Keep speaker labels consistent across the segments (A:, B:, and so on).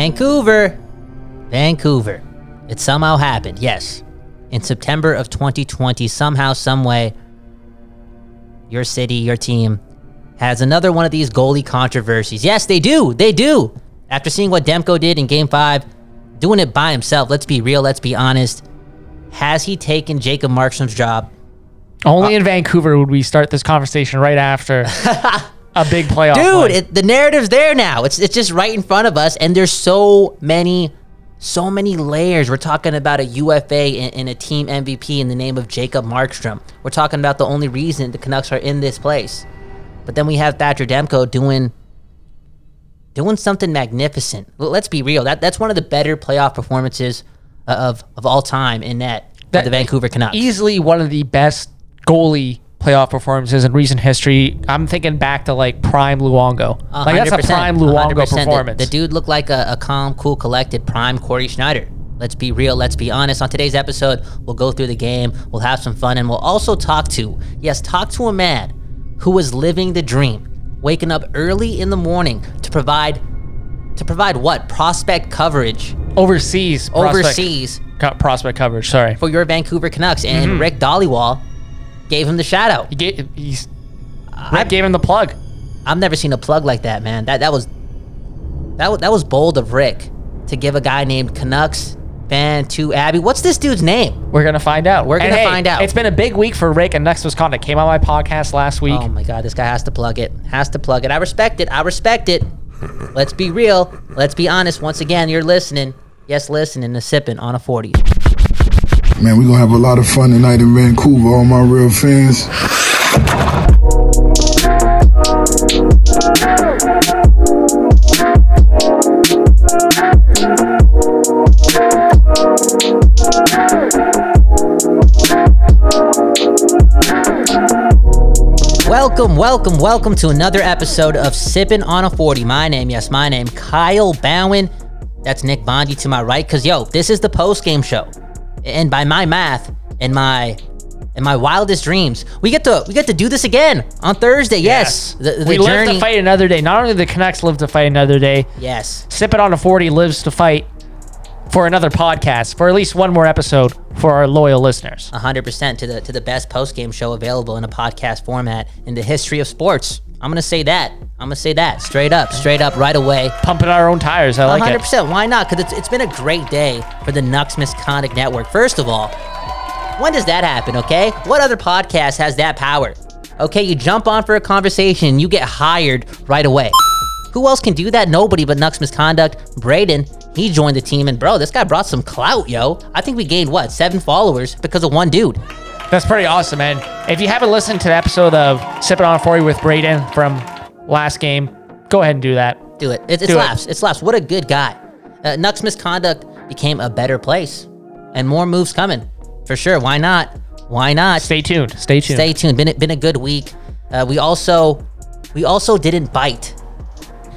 A: Vancouver. Vancouver. It somehow happened, yes. In September of 2020, somehow, someway, your city, your team, has another one of these goalie controversies. Yes, they do. They do. After seeing what Demko did in game five, doing it by himself, let's be real, let's be honest. Has he taken Jacob Markstrom's job?
B: Only uh, in Vancouver would we start this conversation right after a big playoff.
A: Dude, it, the narrative's there now. It's it's just right in front of us, and there's so many, so many layers. We're talking about a UFA and, a team MVP in the name of Jacob Markstrom. We're talking about the only reason the Canucks are in this place. But then we have Thatcher Demko doing doing something magnificent. Let's be real. That that's one of the better playoff performances uh, of of all time in net for
B: That-
A: the Vancouver Canucks.
B: easily one of the best goalie playoff performances in recent history. I'm thinking back to like prime Luongo. Like that's a prime Luongo
A: 100%. The-
B: performance.
A: The, dude looked like a, a calm, cool, collected prime Cory Schneider. Let's be real. Let's be honest. On today's episode, we'll go through the game. We'll have some fun, and we'll also talk to yes, talk to a man who was living the dream, waking up early in the morning to provide to provide what prospect coverage
B: overseas, prospect-
A: overseas
B: co- prospect coverage. Sorry,
A: for your Vancouver Canucks. And
B: Mm-hmm.
A: Rick Dhaliwal gave him the shout out.
B: he gave he's Rick gave him the plug.
A: I've never seen a plug like that, man. That that was that was, that was bold of Rick to give a guy named Canucks fan to Abby. What's this dude's name?
B: We're gonna find out.
A: We're gonna
B: hey,
A: find out.
B: It's been a big week for Rick and Next Misconduct. Came on my podcast last week.
A: Oh my god, this guy has to plug it. Has to plug it. I respect it. I respect it. Let's be real. Let's be honest. Once again, you're listening. Yes, listening to sipping on a 40.
C: Man, we're gonna have a lot of fun tonight in Vancouver, all my real fans.
A: Welcome, welcome, welcome to another episode of Sipping on a 40. My name, yes, my name, Kyle Bowen. That's Nick Bondi to my right. Cause yo, this is the post game show, and by my math and my and my wildest dreams, we get to we get to do this again on Thursday. Yes, the, the
B: we
A: journey.
B: live to fight another day. Not only the Canucks live to fight another day,
A: Yes,
B: Sip It on a 40 lives to fight for another podcast, for at least one more episode for our loyal listeners.
A: hundred percent to the to the best post game show available in a podcast format in the history of sports. I'm gonna say that. I'm gonna say that straight up, straight up, right away.
B: Pumping our own tires. I like
A: hundred
B: it.
A: percent. Why not? Because it's, it's been a great day for the Nux Misconduct Network. First of all, when does that happen? Okay, what other podcast has that power? Okay, you jump on for a conversation, you get hired right away. Who else can do that? Nobody but Nux Misconduct. Braden, he joined the team, and bro, this guy brought some clout, yo. I think we gained what seven followers because of one dude.
B: That's pretty awesome, man. If you haven't listened to the episode of Sipping on a 40 with Braden from last game, go ahead and do that.
A: Do it. It, it
B: Do
A: slaps. It. slaps. What a good guy. Uh, Nux misconduct became a better place, and more moves coming for sure. Why not? Why not?
B: Stay tuned. Stay tuned.
A: Stay tuned. Been a- been a good week. Uh, we also we also didn't bite.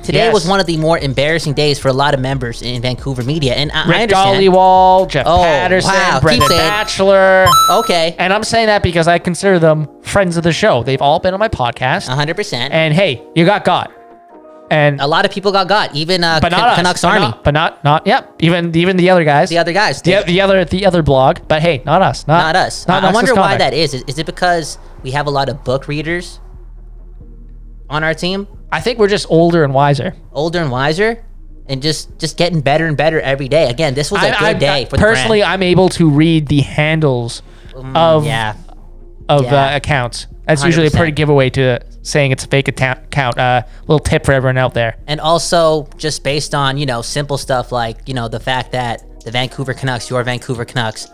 A: Today
B: Yes.
A: was one of the more embarrassing days for a lot of members in Vancouver media, and I, I
B: Rick
A: understand.
B: Dhaliwal, Jeff
A: Oh,
B: Paterson,
A: wow.
B: Brendan Batchelor.
A: Okay,
B: And I'm saying that because I consider them friends of the show. They've all been on my podcast.
A: hundred percent.
B: And hey, you got got. And
A: A lot of people got got. Even uh,
B: but not
A: Can-. Canucks
B: but
A: Army.
B: Not, but not not yep. Even even the other guys.
A: the other guys.
B: the, the other the other blog. But hey, not us. Not,
A: not us.
B: Not
A: I, I wonder why
B: Comic.
A: that is. is. Is it because we have a lot of book readers on our team?
B: I think we're just older and wiser.
A: older and wiser and just just getting better and better every day. Again, this was a
B: I-
A: good
B: I-
A: day for the
B: personally. I'm able to read the handles of
A: yeah.
B: of
A: Yeah.
B: uh, accounts. That's usually a pretty giveaway to saying it's a fake account. account. Uh, little tip for everyone out there.
A: And also just based on, you know, simple stuff like, you know, the fact that the Vancouver Canucks, your Vancouver Canucks,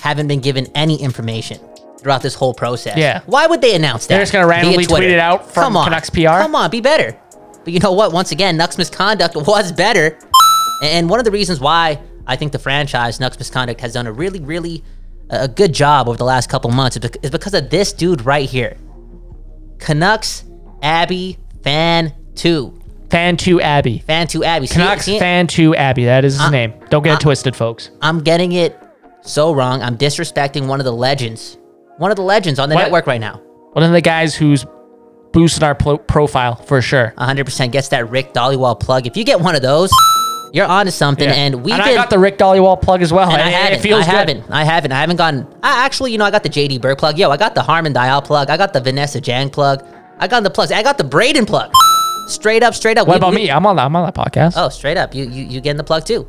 A: haven't been given any information throughout this whole process.
B: Yeah.
A: Why would they announce that?
B: They're just gonna randomly tweet it out from
A: Come on.
B: Canucks PR?
A: Come on, be better. But you know what? Once again, Nux misconduct was better. And one of the reasons why I think the franchise, Nux misconduct, has done a really, really a good job over the last couple months is because of this dude right here. Canucks Abby Fan 2.
B: Fan two Abby.
A: Fan 2 Abby. See-
B: Canucks
A: see-
B: fan two Abby. That is his
A: Uh,
B: name. Don't get
A: uh,
B: it twisted, folks.
A: I'm getting it so wrong. I'm disrespecting one of the legends. One of the legends on the
B: What?
A: network right now.
B: One of the guys who's boosting our pro- profile for sure.
A: 100% gets that Rick Dhaliwal plug. If you get one of those, You're onto something,
B: Yeah.
A: and been.
B: I got the Rick Dhaliwal plug as well.
A: and I
B: It-
A: haven't.
B: it feels
A: I
B: good.
A: haven't. I haven't. I haven't gotten. I actually, you know, I got the JD Burke plug. Yo, I got the Harman Dayal plug. I got the Vanessa Jang plug. I got the plugs. I got the Braden plug. Straight up, straight up.
B: What
A: We-
B: about
A: we-
B: me? I'm on. that. I'm on that podcast.
A: Oh, straight up. You you you getting the plug too?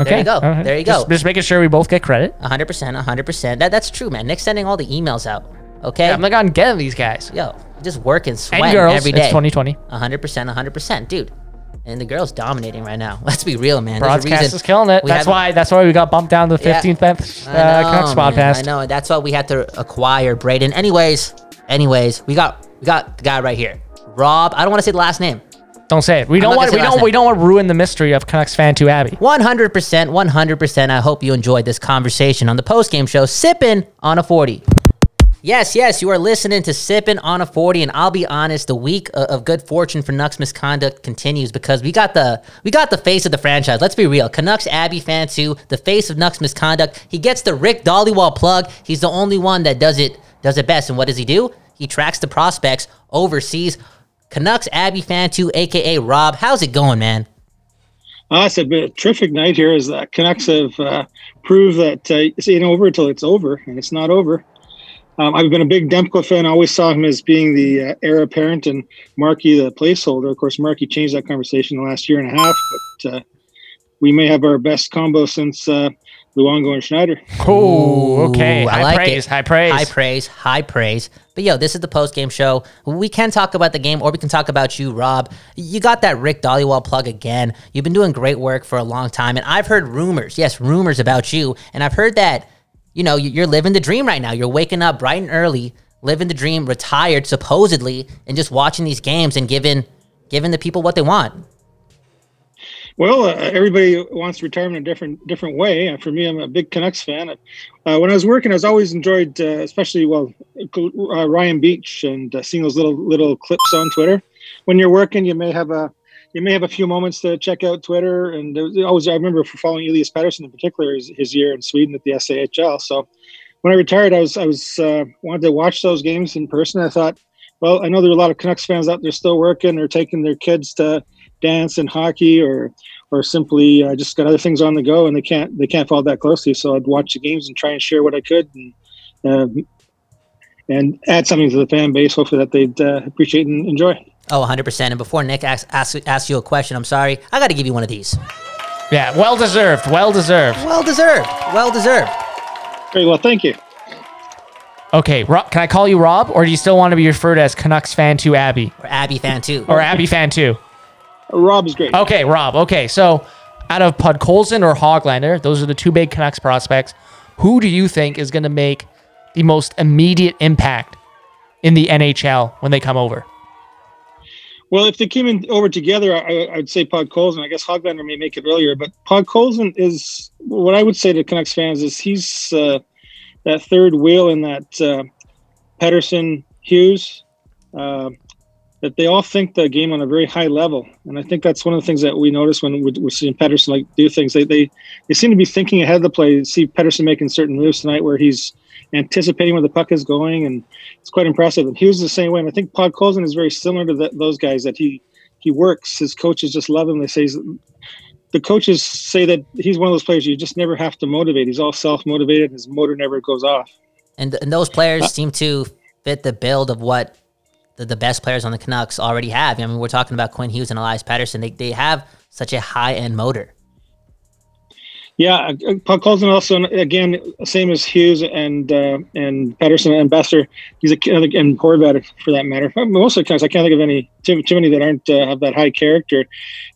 B: Okay.
A: there you go.
B: Right.
A: There you go.
B: just making sure we both get credit.
A: hundred percent. hundred percent. That that's true, man. Nick's sending all the emails out. Okay.
B: Yeah, I'm like on getting these guys
A: Yo, just working,
B: and
A: sweating
B: girls.
A: every
B: It's 2020.
A: hundred percent. hundred percent, dude. And the girls dominating right now. Let's be real, man.
B: Broadcast is killing it. That's why. That's why we got bumped down to the 15th best uh,
A: I know, man. I know. That's why we had to acquire Braden. Anyways, anyways, we got we got the guy right here, Rob. I don't want to say the last name.
B: Don't say it. We don't want. We don't. We don't want to ruin the mystery of Canucks fan to Abby.
A: 100%, 100%. I hope you enjoyed this conversation on the post-game show, Sippin' on a 40. Yes, yes, you are listening to Sippin' on a 40, and I'll be honest, the week uh, of good fortune for Nucks misconduct continues because we got the we got the face of the franchise. Let's be real. Canucks Abby fan too, the face of Nucks misconduct. He gets the Rick Dhaliwal plug. He's the only one that does it does it best. And what does he do? He tracks the prospects overseas. Canucks Abby fan too, aka Rob. How's it going, man?
D: Uh, it's a bit terrific night here as the Canucks have uh, proved that uh, it's ain't over until it's over, and it's not over. Um, I've been a big Demko fan. I always saw him as being the uh, heir apparent and Markey the placeholder. Of course, Markey changed that conversation the last year and a half, but uh, we may have our best combo since uh, Luongo and Schneider.
B: Oh, okay.
A: Ooh, I
B: high
A: like
B: praise.
A: it.
B: High praise.
A: High praise. High praise. But yo, this is the post game show. We can talk about the game or we can talk about you, Rob. You got that Rick Dhaliwal plug again. You've been doing great work for a long time. And I've heard rumors, yes, rumors about you. And I've heard that, you know, you're living the dream right now. You're waking up bright and early, living the dream, retired supposedly, and just watching these games and giving giving the people what they want.
D: Well, uh, everybody wants retirement in a different different way. And for me, I'm a big Canucks fan. Uh, when I was working, I was always enjoyed, uh, especially well, uh, Ryan Biech and uh, seeing those little little clips on Twitter. When you're working, you may have a you may have a few moments to check out Twitter. And always, I remember following Elias Pettersson in particular his, his year in Sweden at the SHL. So when I retired, I was I was uh, wanted to watch those games in person. I thought, well, I know there are a lot of Canucks fans out there still working or taking their kids to dance and hockey or or simply uh, just got other things on the go and they can't they can't follow that closely. So I'd watch the games and try and share what I could and uh, and add something to the fan base. Hopefully that they'd uh, appreciate and enjoy.
A: Oh, 100%. And before Nick asks, asks, asks you a question, I'm sorry. I got to give you one of these.
B: Yeah, well deserved. Well deserved.
A: Well deserved. Well deserved.
D: Very well, thank you.
B: Okay, Rob, can I call you Rob, or do you still want to be referred as Canucks fan to Abby
A: Or Abby fan too.
B: or Abby fan too?
D: Rob is great.
B: Okay, Rob. Okay, so out of Podkolzin or Hoglander, those are the two big Canucks prospects. Who do you think is going to make the most immediate impact in the NHL when they come over?
D: Well, if they came in over together, I, I'd say Podkolzin. I guess Hoglander may make it earlier, but Podkolzin is what I would say to Canucks fans is he's uh, that third wheel in that uh, Pettersson Hughes. Uh, that they all think the game on a very high level, and I think that's one of the things that we notice when we- we're seeing Pettersson like do things. They they they seem to be thinking ahead of the play. See Pettersson making certain moves tonight where he's anticipating where the puck is going, and it's quite impressive. And Hughes is the same way. And I think Podkolzin is very similar to that, those guys that he he works. His coaches just love him. They say the coaches say that he's one of those players you just never have to motivate. He's all self motivated. His motor never goes off.
A: And, and those players uh, seem to fit the build of what the, the best players on the Canucks already have. I mean, we're talking about Quinn Hughes and Elias Pettersson. They, they have such a high end motor.
D: Yeah, Paul Podkolzin also again same as Hughes and uh, and Pettersson and Boeser. He's a and Horvat for that matter. Most of the times I can't think of any too, too many that aren't uh, have that high character.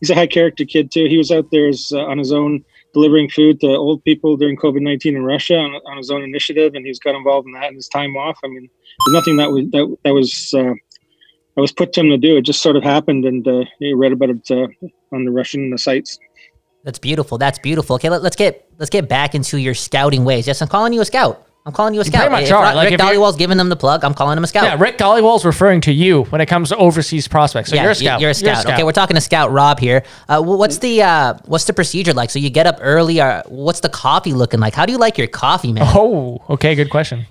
D: He's a high character kid too. He was out there as, uh, on his own delivering food to old people during COVID nineteen in Russia on, on his own initiative, and he's got involved in that in his time off. I mean, there's nothing that was that that was. Uh, that was put to him to do. It just sort of happened, and uh, read about it uh, on the Russian sites.
A: That's beautiful. That's beautiful. Okay, let, us get let's get back into your scouting ways. Yes, I'm calling you a scout. I'm calling you a scout.
B: pretty much
A: If
B: are.
A: Ro-
B: Like,
A: Rick
B: if you're-
A: Dhaliwal's giving them the plug. I'm calling him a scout.
B: Yeah, Rick Dhaliwal's referring to you when it comes to overseas prospects. So
A: Yeah,
B: you're a
A: y-
B: scout.
A: You're a scout. Okay, we're talking to Scout Rob here. Uh, wh- what's the uh, what's the procedure like? So you get up early. Or what's the coffee looking like? How do you like your coffee, man?
B: Oh, okay. Good question.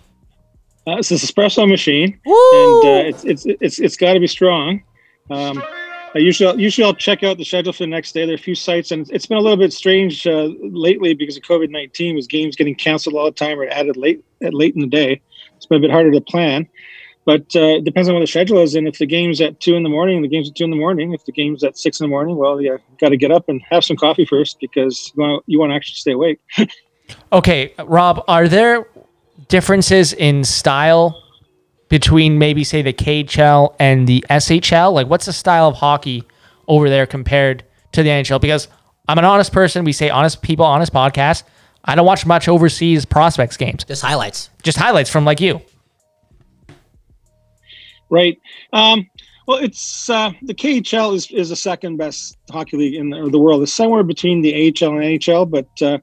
D: Uh, it's an espresso machine,
A: Woo!
D: and uh, it's it's it's it's got to be strong. Um, Uh, usually, usually I'll check out the schedule for the next day. There are a few sites, and it's been a little bit strange uh, lately because of COVID nineteen. Was games getting canceled all the time or added late at late in the day? It's been a bit harder to plan. But uh, it depends on what the schedule is, and if the game's at two in the morning, the game's at two in the morning. If the game's at six in the morning, well, you got to get up and have some coffee first because you want, you want to actually stay awake.
B: okay, Rob, are there differences in style between maybe say the KHL and the SHL? Like, what's the style of hockey over there compared to the NHL? Because I'm an honest person. We say honest people, honest podcast. I don't watch much overseas prospects games.
A: Just highlights.
B: Just highlights from like you.
D: Right. Um, well, it's uh, the KHL is, is the second best hockey league in the, the world. It's somewhere between the AHL and NHL, but uh,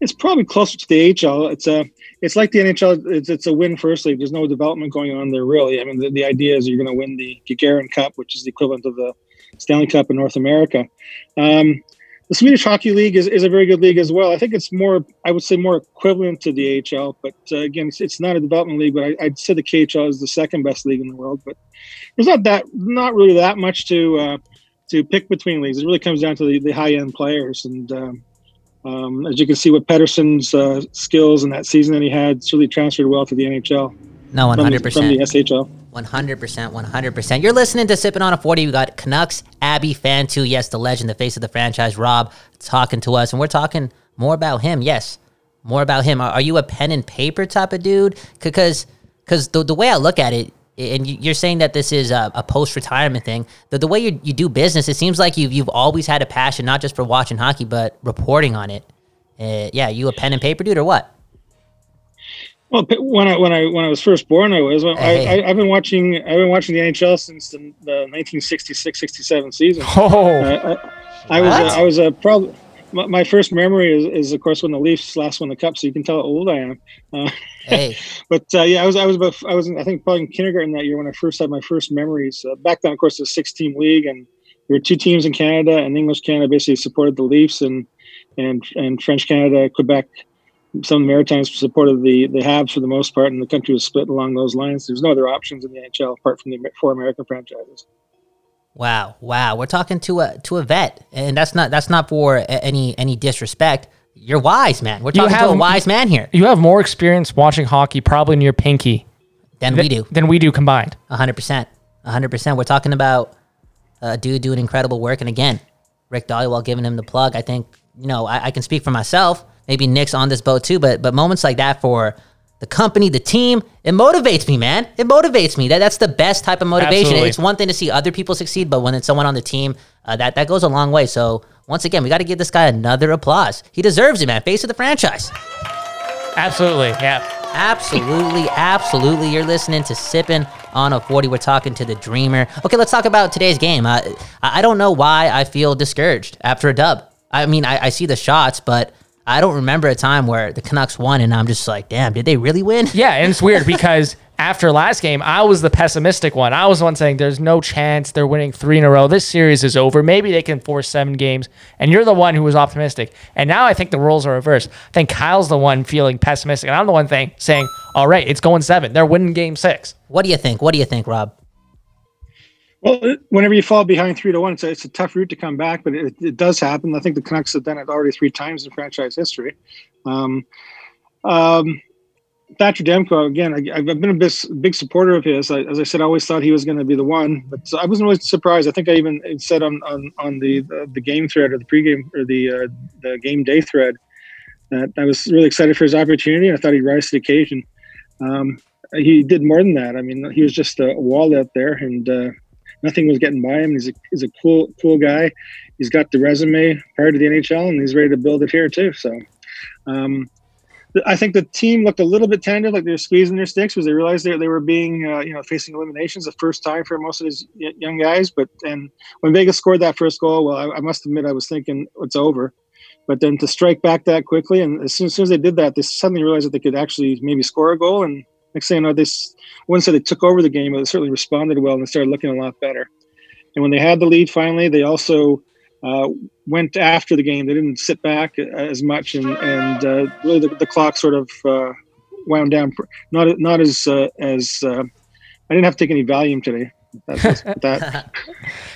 D: it's probably closer to the AHL. It's a it's like the NHL. It's, it's a win first league. There's no development going on there really. I mean, the, the idea is you're going to win the Gagarin Cup, which is the equivalent of the Stanley Cup in North America. Um, the Swedish Hockey League is, is a very good league as well. I think it's more, I would say, more equivalent to the AHL. But uh, again, it's, it's, not a development league. But I, would say the KHL is the second best league in the world. But there's not that, not really that much to uh, to pick between leagues. It really comes down to the, the high end players. And um, um, as you can see, with Pettersson's uh, skills in that season that he had, it's really transferred well to the NHL.
A: No, 100%.
D: From the, from the SHL.
A: 100%, 100%. You're listening to Sipping on a 40. We got Canucks, Abby Fantilli, yes, the legend, the face of the franchise, Rob, talking to us. And we're talking more about him. Yes, more about him. Are, are you a pen and paper type of dude? Because because the, the way I look at it, and you're saying that this is a, a post retirement thing. The, the way you, you do business, it seems like you've, you've always had a passion, not just for watching hockey, but reporting on it. Uh, yeah, you a pen and paper dude or what?
D: Well, when I when I when I was first born, I was. Hey. I, have been watching. I've been watching the NHL since the, the 1966-67 season.
B: Oh,
D: uh, I, I, was. A, I was a probably. My, my, first memory is, is, of course, when the Leafs last won the cup. So you can tell how old I am. Uh,
A: hey.
D: but uh, yeah, I was. I was about. I was. I think probably in kindergarten that year when I first had my first memories. Uh, back then, of course, it was six-team league, and there were two teams in Canada, and English Canada basically supported the Leafs, and and and French Canada, Quebec some of the Maritimes supported the the Habs for the most part, and the country was split along those lines. There's no other options in the NHL apart from the four American franchises.
A: Wow, wow, we're talking to a to a vet, and that's not that's not for any any disrespect. You're wise, man. We're talking have, to a wise man here.
B: You have more experience watching hockey, probably in your pinky,
A: than th- we do.
B: Than we do combined.
A: hundred percent, hundred percent. We're talking about a dude doing incredible work, and again, Rick Dhaliwal giving him the plug. I think you know I, I can speak for myself maybe Nick's on this boat too, but but moments like that for the company, the team, it motivates me, man. It motivates me. That that's the best type of motivation. Absolutely. It's one thing to see other people succeed, but when it's someone on the team, uh, that that goes a long way. So once again, we got to give this guy another applause. He deserves it, man. Face of the franchise.
B: Absolutely, yeah.
A: Absolutely, absolutely. You're listening to Sipping on a 40. We're talking to the Dreamer. Okay, let's talk about today's game. Uh, I don't know why I feel discouraged after a dub. I mean, I, I see the shots, but I don't remember a time where the Canucks won and I'm just like, damn, did they really win?
B: Yeah, and it's weird because after last game, I was the pessimistic one. I was the one saying there's no chance they're winning three in a row. This series is over. Maybe they can force seven games. And you're the one who was optimistic. And now I think the roles are reversed. I think Kyle's the one feeling pessimistic. And I'm the one thing saying, all right, it's going seven. They're winning game six.
A: What do you think? What do you think, Rob?
D: Well, whenever you fall behind three to one, it's a, it's a tough route to come back, but it, it, does happen. I think the Canucks have done it already three times in franchise history. Um, um, Thatcher Demko, again, I, have been a big, big supporter of his. I, as I said, I always thought he was going to be the one, but I wasn't really surprised. I think I even said on on, on the, the, the game thread or the pregame or the uh, the game day thread that I was really excited for his opportunity. I thought he'd rise to the occasion. Um, he did more than that. I mean, he was just a wall out there, and uh, nothing was getting by him. He's a, he's a cool cool guy. He's got the resume prior to the NHL, and he's ready to build it here too. So, um, I think the team looked a little bit tender, like they were squeezing their sticks because they realized they, they were being, uh, you know, facing eliminations the first time for most of these young guys. But and when Vegas scored that first goal, well, I, I must admit I was thinking it's over. But then to strike back that quickly, and as soon, as soon as they did that, they suddenly realized that they could actually maybe score a goal, and next thing you know, they wouldn't say they took over the game, but they certainly responded well and they started looking a lot better. And when they had the lead finally, they also uh, went after the game. They didn't sit back as much, and, and uh, really the, the, clock sort of uh, wound down. Not not as uh, as uh, I didn't have to take any Valium today. That's, that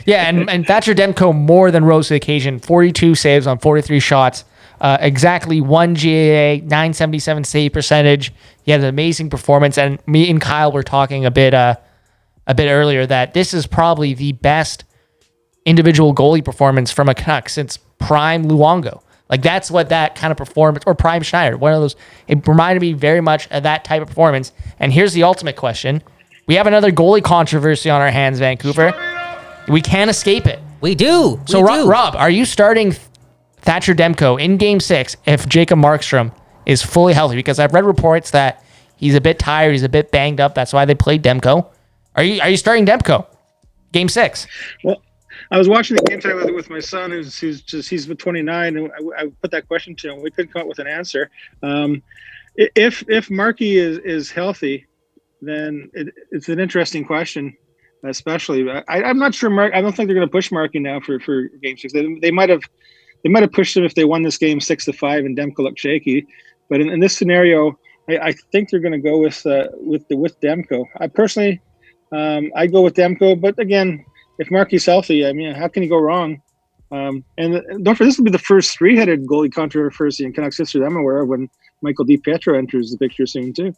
B: Yeah, and, and Thatcher Demko more than rose to the occasion. 42 saves on 43 shots. Uh, exactly one GAA, 977 save percentage. He had an amazing performance. And me and Kyle were talking a bit uh, a bit earlier that this is probably the best individual goalie performance from a Canuck since prime Luongo. Like that's what that kind of performance or prime Schneider, one of those. It reminded me very much of that type of performance. And here's the ultimate question: We have another goalie controversy on our hands, Vancouver. We can't escape it.
A: We do.
B: So,
A: we
B: Rob,
A: do.
B: Rob, are you starting Thatcher Demko in Game Six if Jacob Markstrom is fully healthy? Because I've read reports that he's a bit tired, he's a bit banged up. That's why they played Demko. Are you are you starting Demko? Game Six.
D: Well, I was watching the game today with, with my son, who's who's just he's 29, and I, I put that question to him. We couldn't come up with an answer. Um, if if Markey is is healthy, then it, it's an interesting question. Especially, I, I'm not sure. Mark, I don't think they're going to push Markey now for for game six. They, they might have they might have pushed them if they won this game six to five and Demko looked shaky. But in, in this scenario, I, I think they're going to go with uh, with the with Demko. I personally, um, I go with Demko, but again, if Marky's healthy, I mean, how can you go wrong? Um, and uh, don't forget, this will be the first three-headed goalie controversy in Canucks history that I'm aware of when Michael DiPietro enters the picture soon too.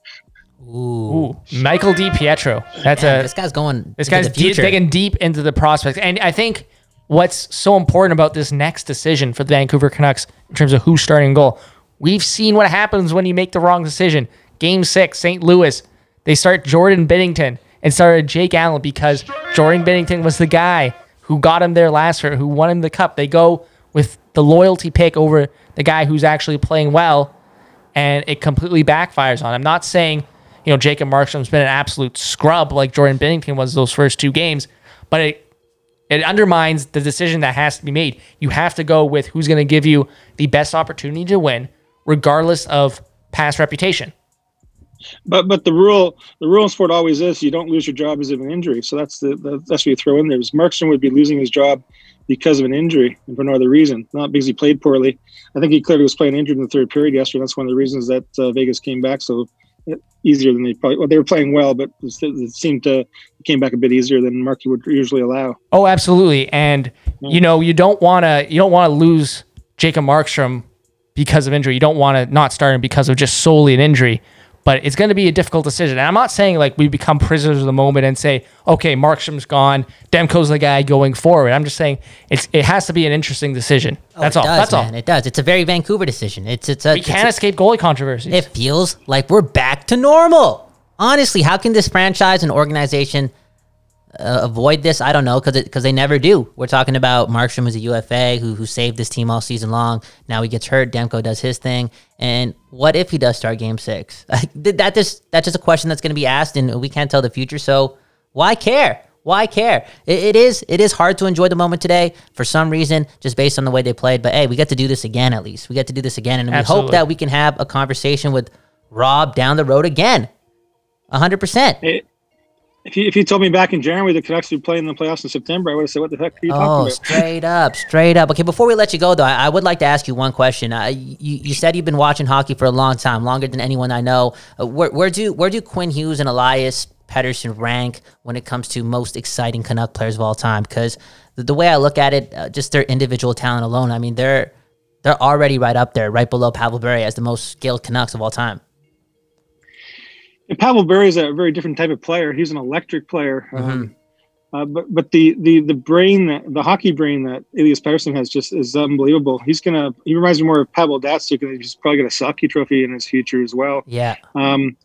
A: Ooh.
B: Ooh, Michael Di Pietro. That's
A: Man,
B: a
A: this guy's going.
B: This guy's
A: the
B: deep, digging deep into the prospects. And I think what's so important about this next decision for the Vancouver Canucks in terms of who's starting goal, we've seen what happens when you make the wrong decision. Game six, St. Louis, they start Jordan Binnington and started Jake Allen because Jordan Binnington was the guy who got him there last year, who won him the cup. They go with the loyalty pick over the guy who's actually playing well, and it completely backfires on. I'm not saying, you know, Jacob Markstrom's been an absolute scrub like Jordan Binnington was those first two games, but it it undermines the decision that has to be made. You have to go with who's going to give you the best opportunity to win, regardless of past reputation.
D: But but the rule the rule in sport always is you don't lose your job because of an injury. So that's the, the that's what you throw in there. Is Markstrom would be losing his job because of an injury and for no other reason, not because he played poorly. I think he clearly was playing injured in the third period yesterday. That's one of the reasons that uh, Vegas came back so easier than they probably. Well, they were playing well, but it it seemed to came back a bit easier than Markey would usually allow.
B: Oh, absolutely. And you know, you don't want to you don't want to lose Jacob Markstrom because of injury. You don't want to not start him because of just solely an injury. But it's going to be a difficult decision. And I'm not saying like we become prisoners of the moment and say, okay, Markstrom's gone, Demko's the guy going forward. I'm just saying it's it has to be an interesting decision.
A: Oh,
B: That's
A: it
B: all.
A: Does,
B: That's
A: man.
B: all.
A: It does. It's a very Vancouver decision. It's it's a.
B: We
A: it's
B: can't
A: a-
B: escape goalie controversies.
A: it feels like we're back to normal. Honestly, how can this franchise and organization uh, avoid this? I don't know because because they never do. We're talking about Markstrom as a UFA who who saved this team all season long. Now he gets hurt. Demko does his thing. And what if he does start Game Six? That just that's just a question that's going to be asked, and we can't tell the future. So why care? Why care? It, it is it is hard to enjoy the moment today for some reason, just based on the way they played. But hey, we get to do this again. At least we get to do this again, and we hope that we can have a conversation with Rob down the road again. hundred percent.
D: If you if you told me back in January the Canucks would play in the playoffs in September, I would have said, "What the heck are you
A: Oh,
D: talking about?"
A: straight up, straight up. Okay, before we let you go, though, I, I would like to ask you one question. Uh, you, you said you've been watching hockey for a long time, longer than anyone I know. Uh, where, where do where do Quinn Hughes and Elias Pettersson rank when it comes to most exciting Canuck players of all time? Because the, the way I look at it, uh, just their individual talent alone, I mean, they're they're already right up there, right below Pavel Bure as the most skilled Canucks of all time.
D: And Pavel Bure is a very different type of player. He's an electric player.
A: Mm-hmm.
D: Um, uh, but but the the the brain that the hockey brain that Elias Pettersson has just is unbelievable. He's gonna he reminds me more of Pavel Datsyuk, and he's probably gonna a Selke Trophy in his future as well.
A: Yeah,
D: Um,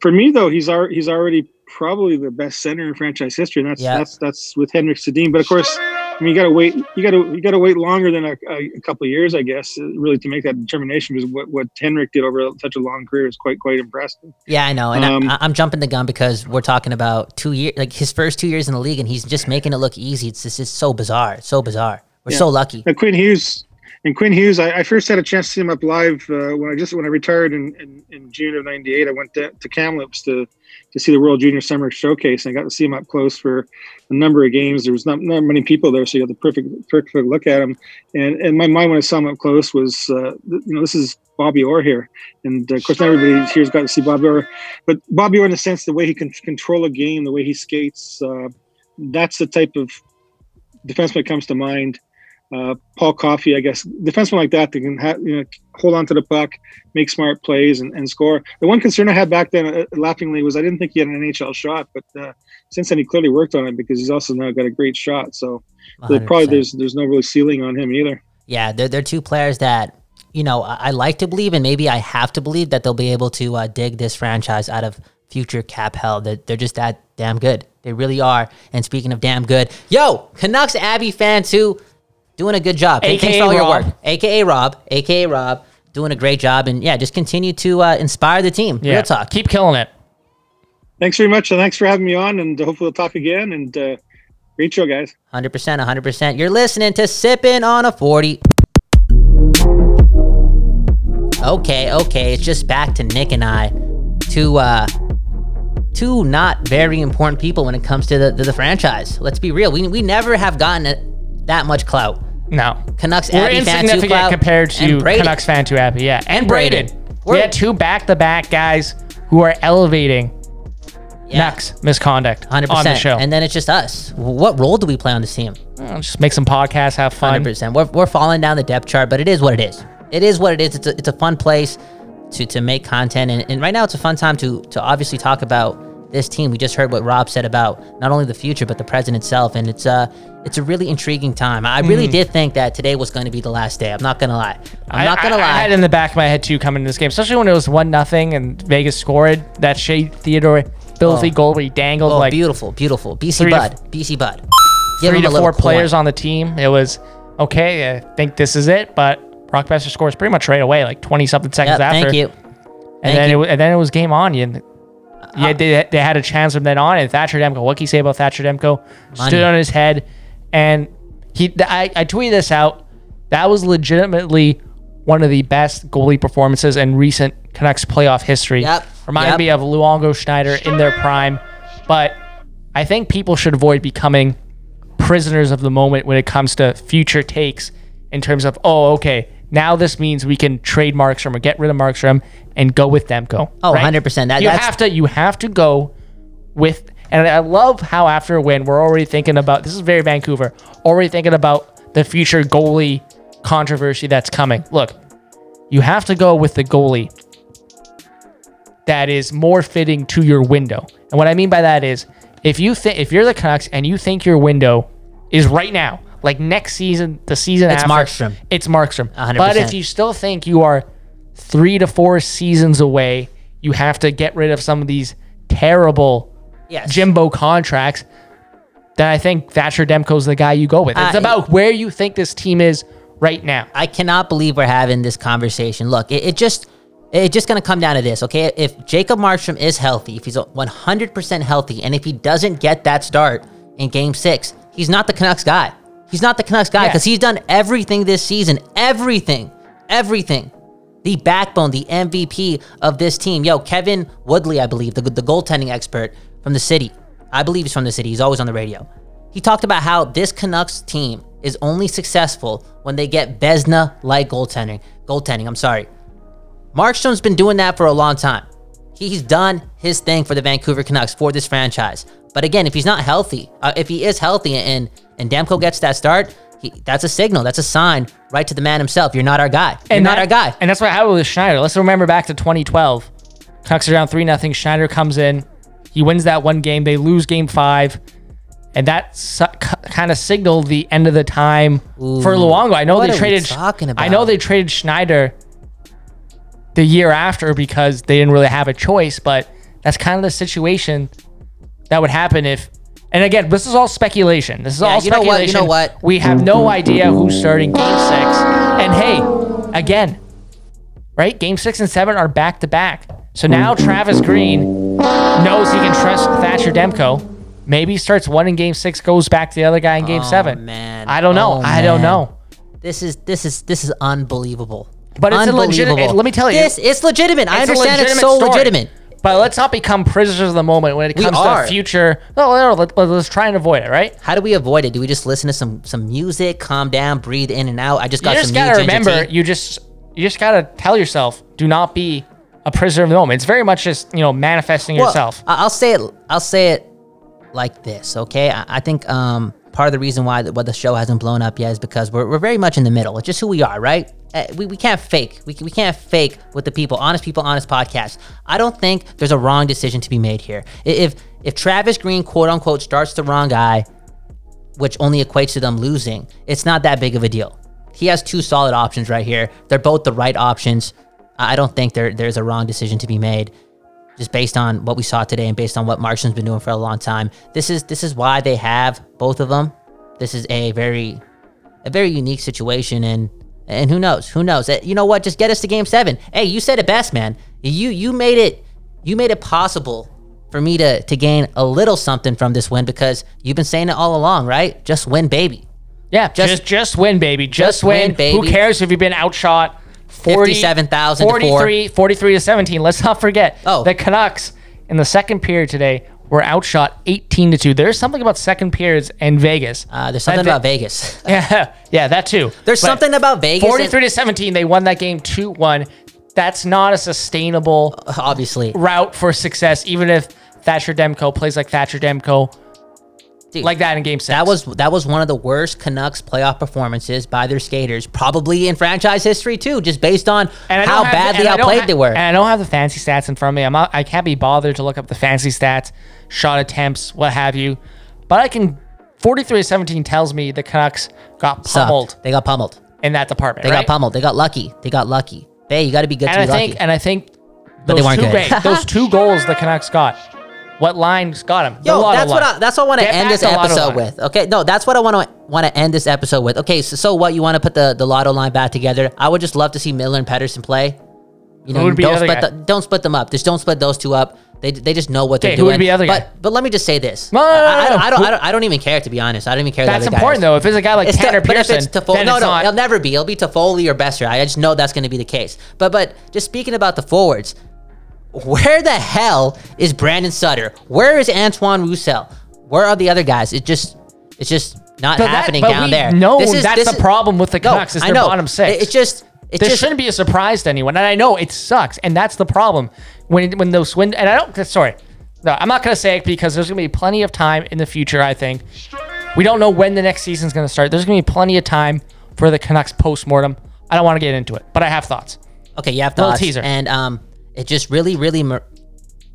D: for me though, he's ar- he's already probably the best center in franchise history, and that's
A: Yeah.
D: that's that's with Henrik Sedin. But of course, I mean, you got to wait. You got to you got to wait longer than a, a, couple of years, I guess, really to make that determination. Because what what Henrik did over such a long career is quite quite impressive.
A: Yeah, I know, and
D: Um,
A: I, I'm jumping the gun because we're talking about two years, like his first two years in the league, and he's just making it look easy. It's just, it's so bizarre, so bizarre. We're
D: Yeah.
A: so lucky.
D: Uh, Quinn Hughes and Quinn Hughes, I, I first had a chance to see him up live uh, when I just when I retired in, in, in June of '98. I went to, to Kamloops to to see the World Junior Summer Showcase, and I got to see him up close for a number of games. There was not, not many people there, so you got the perfect perfect look at him. And and my mind when I saw him up close was, uh, you know, this is Bobby Orr here, and uh, of course not everybody here's got to see Bobby Orr, but Bobby Orr in the sense the way he can control a game, the way he skates. Uh, that's the type of defenseman that comes to mind. Uh, Paul Coffey, I guess, defenseman like that they can ha- you know hold on to the puck, make smart plays, and, and score. The one concern I had back then, uh, laughingly, was I didn't think he had an NHL shot, but uh, since then he clearly worked on it because he's also now got a great shot. So probably there's there's no really ceiling on him either.
A: Yeah, they're, they're two players that, you know, I, I like to believe, and maybe I have to believe that they'll be able to uh, dig this franchise out of future cap hell. They're, they're just that damn good. They really are. And speaking of damn good, yo, Canucks Abbey fan too, doing a good job. Thank- Thanks for all your
B: Rob.
A: work. AKA Rob, AKA Rob, doing a great job. And yeah, just continue to uh, inspire the team.
B: Yeah.
A: Real talk.
B: Keep killing it.
D: Thanks very much, and thanks for having me on. And hopefully we'll talk again. And uh, great show, guys.
A: 100%, 100%. You're listening to Sipping on a 40. Okay, okay. It's just back to Nick and I. Two, uh, two not very important people when it comes to the, the, the franchise. Let's be real. We, we never have gotten it, that much clout.
B: No.
A: Canucks
B: We're
A: two
B: insignificant
A: clout.
B: compared to. Canucks fan too happy. Yeah. And,
A: Braden. We're-
B: had two back to back guys who are elevating
A: Yeah,
B: Nucks misconduct
A: 100%.
B: on the show.
A: And then it's just us. What role do we play on this team?
B: Well, just make some podcasts, have fun.
A: Hundred percent. We're we're falling down the depth chart, but it is what it is. It is what it is. It's a it's a fun place to to make content, and, and right now it's a fun time to to obviously talk about this team. We just heard what Rob said about not only the future but the present itself, and it's uh it's a really intriguing time. I really did think that today was going to be the last day. I'm not gonna lie. I'm
B: I,
A: not gonna
B: I,
A: lie.
B: I had in the back of my head too coming in this game, especially when it was one nothing and Vegas scored that Shea Theodore filthy
A: Oh.
B: goal where he dangled
A: oh,
B: like
A: beautiful, beautiful. BC
B: to-
A: Bud, BC Bud. Give
B: three to
A: a
B: four players
A: coin.
B: on the team. It was okay. I think this is it, but Rockbuster scores pretty much right away, like twenty something seconds
A: Yep,
B: after.
A: thank you.
B: and
A: Thank
B: then
A: you.
B: It, and then it was game on. You, yeah, they, they had a chance from then on. And Thatcher Demko, what can you say about Thatcher Demko?
A: Money.
B: Stood on his head, and he. I, I tweeted this out. That was legitimately one of the best goalie performances in recent Canucks playoff history.
A: Yep,
B: Reminded
A: yep.
B: me of Luongo Schneider in their prime, but I think people should avoid becoming prisoners of the moment when it comes to future takes in terms of oh okay now this means we can trade Markstrom or get rid of Markstrom and go with Demko.
A: Oh,
B: right?
A: 100%. That-
B: you
A: that's-
B: have to you have to go with and I love how after a win we're already thinking about this is very Vancouver already thinking about the future goalie controversy that's coming. Look, you have to go with the goalie that is more fitting to your window. And what I mean by that is if you think if you're the Canucks and you think your window is right now, like next season, the season
A: It's
B: after,
A: Markstrom.
B: It's Markstrom.
A: 100%.
B: But if you still think you are three to four seasons away, you have to get rid of some of these terrible
A: Yes.
B: Jimbo contracts. Then I think Thatcher Demko's the guy you go with. It's
A: Uh,
B: about where you think this team is right now.
A: I cannot believe we're having this conversation. Look, it, it just it's just gonna come down to this, okay? If Jacob Markstrom is healthy, if he's 100% healthy, and if he doesn't get that start in Game Six, he's not the Canucks guy. He's not the Canucks guy
B: Yeah.
A: because he's done everything this season, everything, everything. The backbone, the MVP of this team. Yo, Kevin Woodley, I believe, the, the goaltending expert from the city. I believe he's from the city. He's always on the radio. He talked about how this Canucks team is only successful when they get Vezina like goaltending. Goaltending, I'm sorry. Markstrom's been doing that for a long time. He's done his thing for the Vancouver Canucks for this franchise. But again, if he's not healthy, uh, if he is healthy and and Demko gets that start, he, that's a signal. That's a sign right to the man himself. You're not our guy. You're not
B: that-
A: our guy.
B: And that's what happened with Schneider. Let's remember back to 2012. Canucks are down 3 0. Schneider comes in. He wins that one game. They lose game five. And that su- kind of signaled the end of the time for Luongo. I know they traded. I know they traded Schneider the year after because they didn't really have a choice, but that's kind of the situation that would happen if. And again, this is all speculation. This is
A: Yeah,
B: all
A: you know what? You know what?
B: We have no idea who's starting game six. And hey, again, right? Game six and seven are back to back. So now hmm. Travis Green knows he can trust Thatcher Demko. Maybe starts one in game six, goes back to the other guy in game
A: Oh,
B: seven.
A: man.
B: I don't know.
A: Oh,
B: I don't
A: man.
B: know.
A: This is this is this is unbelievable.
B: But it's a legit-
A: Unbelievable.
B: let me tell you.
A: this it's legitimate. I
B: It's a
A: understand it's
B: legitimate
A: so
B: story.
A: legitimate.
B: But let's not become prisoners of the moment when it
A: We
B: comes
A: are.
B: to future. No, no, let, us try and avoid it, right?
A: How do we avoid it? Do we just listen to some some music, calm down, breathe in and out? I just got
B: you just
A: some
B: gotta
A: ginger
B: remember,
A: tea.
B: you just you just gotta tell yourself, do not be a prisoner of the moment. It's very much just you know manifesting
A: Well,
B: yourself.
A: I- I'll say it. I'll say it like this. Okay, I, I think um part of the reason why the, why the show hasn't blown up yet is because we're, we're very much in the middle. It's just who we are, right? Uh, we, we can't fake. We, we can't fake with the people. Honest people, honest podcast. I don't think there's a wrong decision to be made here. If if Travis Green, quote unquote, starts the wrong guy, which only equates to them losing, it's not that big of a deal. He has two solid options right here. They're both the right options. I don't think there there's a wrong decision to be made just based on what we saw today and based on what Markstrom's been doing for a long time. This is this is why they have both of them. This is a very a very unique situation and and who knows? Who knows? Uh, You know what? Just get us to game 7. Hey, you said it best, man. You you made it you made it possible for me to to gain a little something from this win because you've been saying it all along, right? Just win, baby.
B: Yeah,
A: Just-
B: just just, win, baby. Just,
A: just win,
B: win,
A: baby.
B: Who cares if you've been outshot 40,
A: 57,000 to
B: 43, 43 to 17. Let's not forget.
A: Oh.
B: The Canucks in the second period today were outshot 18 to 2. There's something about second periods in Vegas.
A: Uh, there's something about Vegas.
B: Yeah, yeah, that too.
A: There's
B: But
A: something about Vegas. and-
B: 43 to 17, they won that game 2 1. That's not a sustainable
A: obviously.
B: route for success, even if Thatcher Demko plays like Thatcher Demko,
A: Dude,
B: like that in game six.
A: That was that was one of the worst Canucks playoff performances by their skaters, probably in franchise history too, just based on
B: And
A: how
B: don't the-
A: badly
B: and I don't
A: outplayed
B: ha-
A: they were.
B: And I don't have the fancy stats in front of me. I'm not, I can't be bothered to look up the fancy stats, shot attempts, what have you. But I can. 43 to 17 tells me the Canucks got
A: Sucked.
B: pummeled
A: They got pummeled.
B: in that department.
A: They
B: right?
A: got pummeled. They got lucky. They got lucky. Hey, you got to be good
B: And
A: to
B: I
A: be
B: think,
A: lucky.
B: and I think,
A: But
B: those
A: they weren't
B: two
A: good.
B: those two goals the Canucks got. What lines got him?
A: Yo, that's what I, that's what I want to end this episode with. Okay, no, that's what I want to want to end this episode with. Okay, so, so what you want to put the the lotto line back together? I would just love to see Miller and Pettersson play. You know,
B: Who would be
A: don't
B: other
A: split the, don't split them up. Just don't split those two up. They, they just know what they're
B: Okay,
A: doing.
B: who would be other guy?
A: but but let me just say this.
B: No, no, no,
A: I, I, don't. I don't I don't I don't even care to be honest. I don't even care.
B: That's important though. If it's a guy like
A: It's
B: Tanner
A: to, but if it's Toffoli, no, no,
B: not.
A: it'll never be. It'll be Toffoli or Boeser. I just know that's going to be the case. But but just speaking about the forwards, where the hell is Brandon Sutter? Where is Antoine Roussel? Where are the other guys? It just it's just not
B: But that-
A: happening
B: but
A: down there.
B: No,
A: This is-
B: that's
A: this
B: the
A: is-
B: problem with the
A: No,
B: Canucks is
A: I
B: their
A: know.
B: bottom six.
A: It, it just it
B: this
A: just
B: shouldn't be a surprise to anyone, and I know it sucks, and that's the problem when when those win. And I don't. Sorry, no, I'm not gonna say it because there's gonna be plenty of time in the future. I think we don't know when the next season's gonna start. There's gonna be plenty of time for the Canucks postmortem. I don't want to get into it, but I have thoughts.
A: Okay, you have thoughts.
B: Little teaser.
A: And um, it just really, really,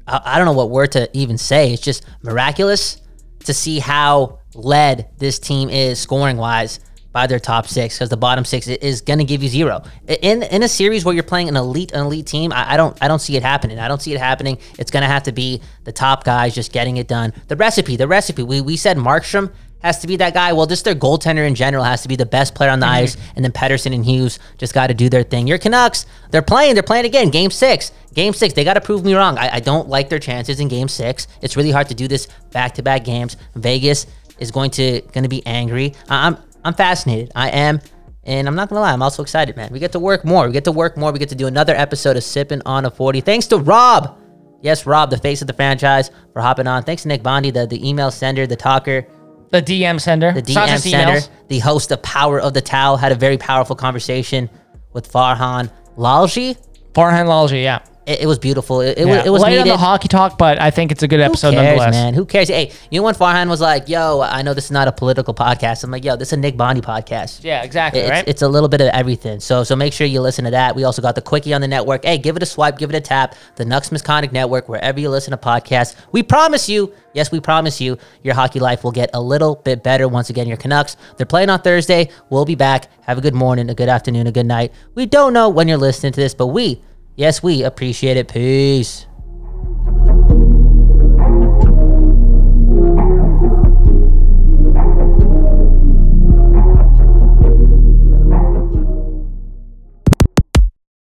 A: I don't know what word to even say. It's just miraculous to see how led this team is scoring wise by their top six because the bottom six is going to give you zero in in a series where you're playing an elite an elite team. I, I don't I don't see it happening. I don't see it happening. It's going to have to be the top guys just getting it done. The recipe, the recipe. We we said Markstrom has to be that guy. Well, just their goaltender in general has to be the best player on the mm-hmm. ice, and then Pettersson and Hughes just got to do their thing. Your Canucks, they're playing. They're playing again. Game six. Game six. They got to prove me wrong. I, I don't like their chances in Game six. It's really hard to do this back to back games. Vegas is going to going to be angry. I, I'm I'm fascinated. I am. And I'm not gonna lie, I'm also excited, man. We get to work more. We get to work more. We get to do another episode of Sipping on a 40. Thanks to Rob. Yes, Rob, the face of the franchise, for hopping on. Thanks to Nick Bondi, the, the email sender, the talker,
B: The DM sender,
A: the
B: It's not
A: DM
B: just
A: center,
B: emails.
A: the host of Power of the Towel, had a very powerful conversation with Farhan Lalji.
B: Farhan Lalji, yeah.
A: It, it was beautiful. It, it
B: yeah.
A: was it was
B: Light on the hockey talk, but I think it's a good episode Who
A: cares,
B: nonetheless.
A: man? Who cares? Hey, you know when Farhan was like, "Yo, I know this is not a political podcast." I'm like, "Yo, this is a Nick Bondi podcast."
B: Yeah, exactly.
A: It's,
B: right.
A: it's a little bit of everything. So so make sure you listen to that. We also got the quickie on the network. Hey, give it a swipe, give it a tap. The Nux Misconduct Network, wherever you listen to podcasts. We promise you, yes, we promise you, your hockey life will get a little bit better once again. Your Canucks, they're playing on Thursday. We'll be back. Have a good morning, a good afternoon, a good night. We don't know when you're listening to this, but we, yes, we appreciate it. Peace.